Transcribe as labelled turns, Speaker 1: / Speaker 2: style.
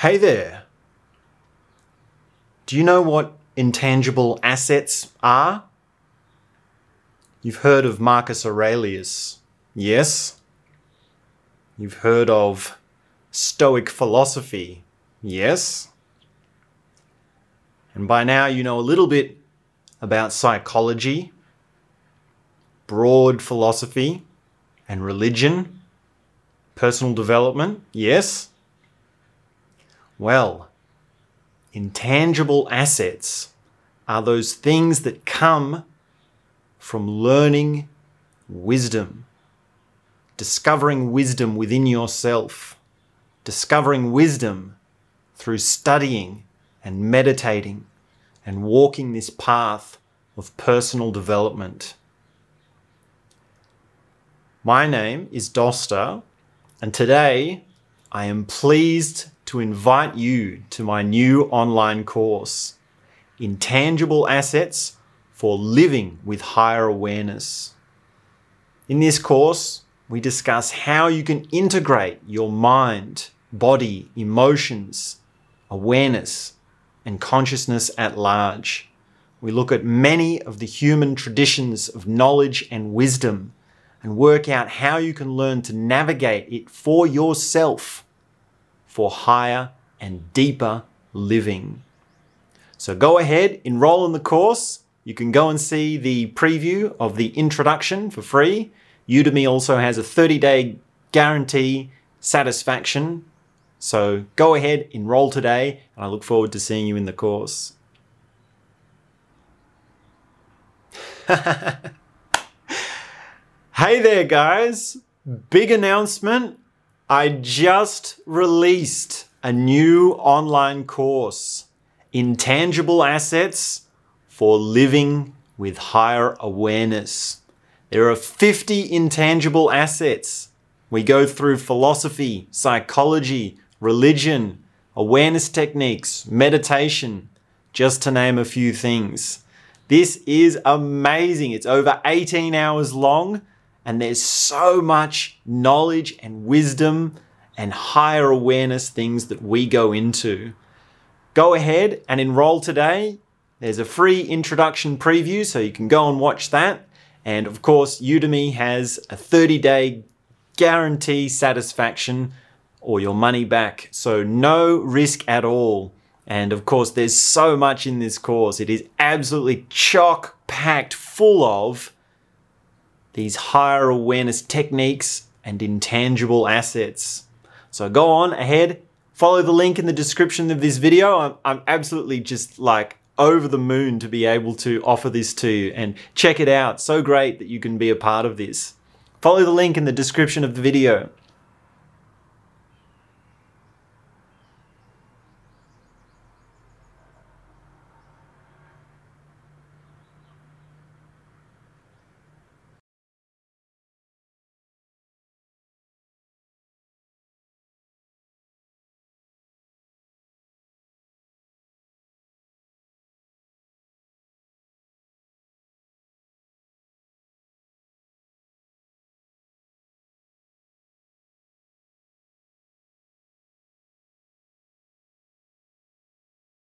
Speaker 1: Hey there. Do you know what intangible assets are? You've heard of Marcus Aurelius, yes? You've heard of Stoic philosophy, yes? And by now you know a little bit about psychology, broad philosophy, and religion, personal development, yes? Well, intangible assets are those things that come from learning wisdom, discovering wisdom within yourself, discovering wisdom through studying and meditating and walking this path of personal development. My name is Doster, and today I am pleased to invite you to my new online course, Intangible Assets for Living with Higher Awareness. In this course, we discuss how you can integrate your mind, body, emotions, awareness, and consciousness at large. We look at many of the human traditions of knowledge and wisdom and work out how you can learn to navigate it for yourself for higher and deeper living. So go ahead, enroll in the course. You can go and see the preview of the introduction for free. Udemy also has a 30 day guarantee satisfaction. So go ahead, enroll today, and I look forward to seeing you in the course. hey there, guys! Big announcement I just released a new online course, Intangible Assets for Living with Higher Awareness. There are 50 intangible assets. We go through philosophy, psychology, religion, awareness techniques, meditation, just to name a few things. This is amazing. It's over 18 hours long and there's so much knowledge and wisdom and higher awareness things that we go into. Go ahead and enroll today. There's a free introduction preview, so you can go and watch that. And of course, Udemy has a 30 day guarantee satisfaction or your money back. So, no risk at all. And of course, there's so much in this course. It is absolutely chock packed full of these higher awareness techniques and intangible assets. So go on ahead, follow the link in the description of this video. I'm, I'm absolutely just like over the moon to be able to offer this to you and check it out. So great that you can be a part of this. Follow the link in the description of the video.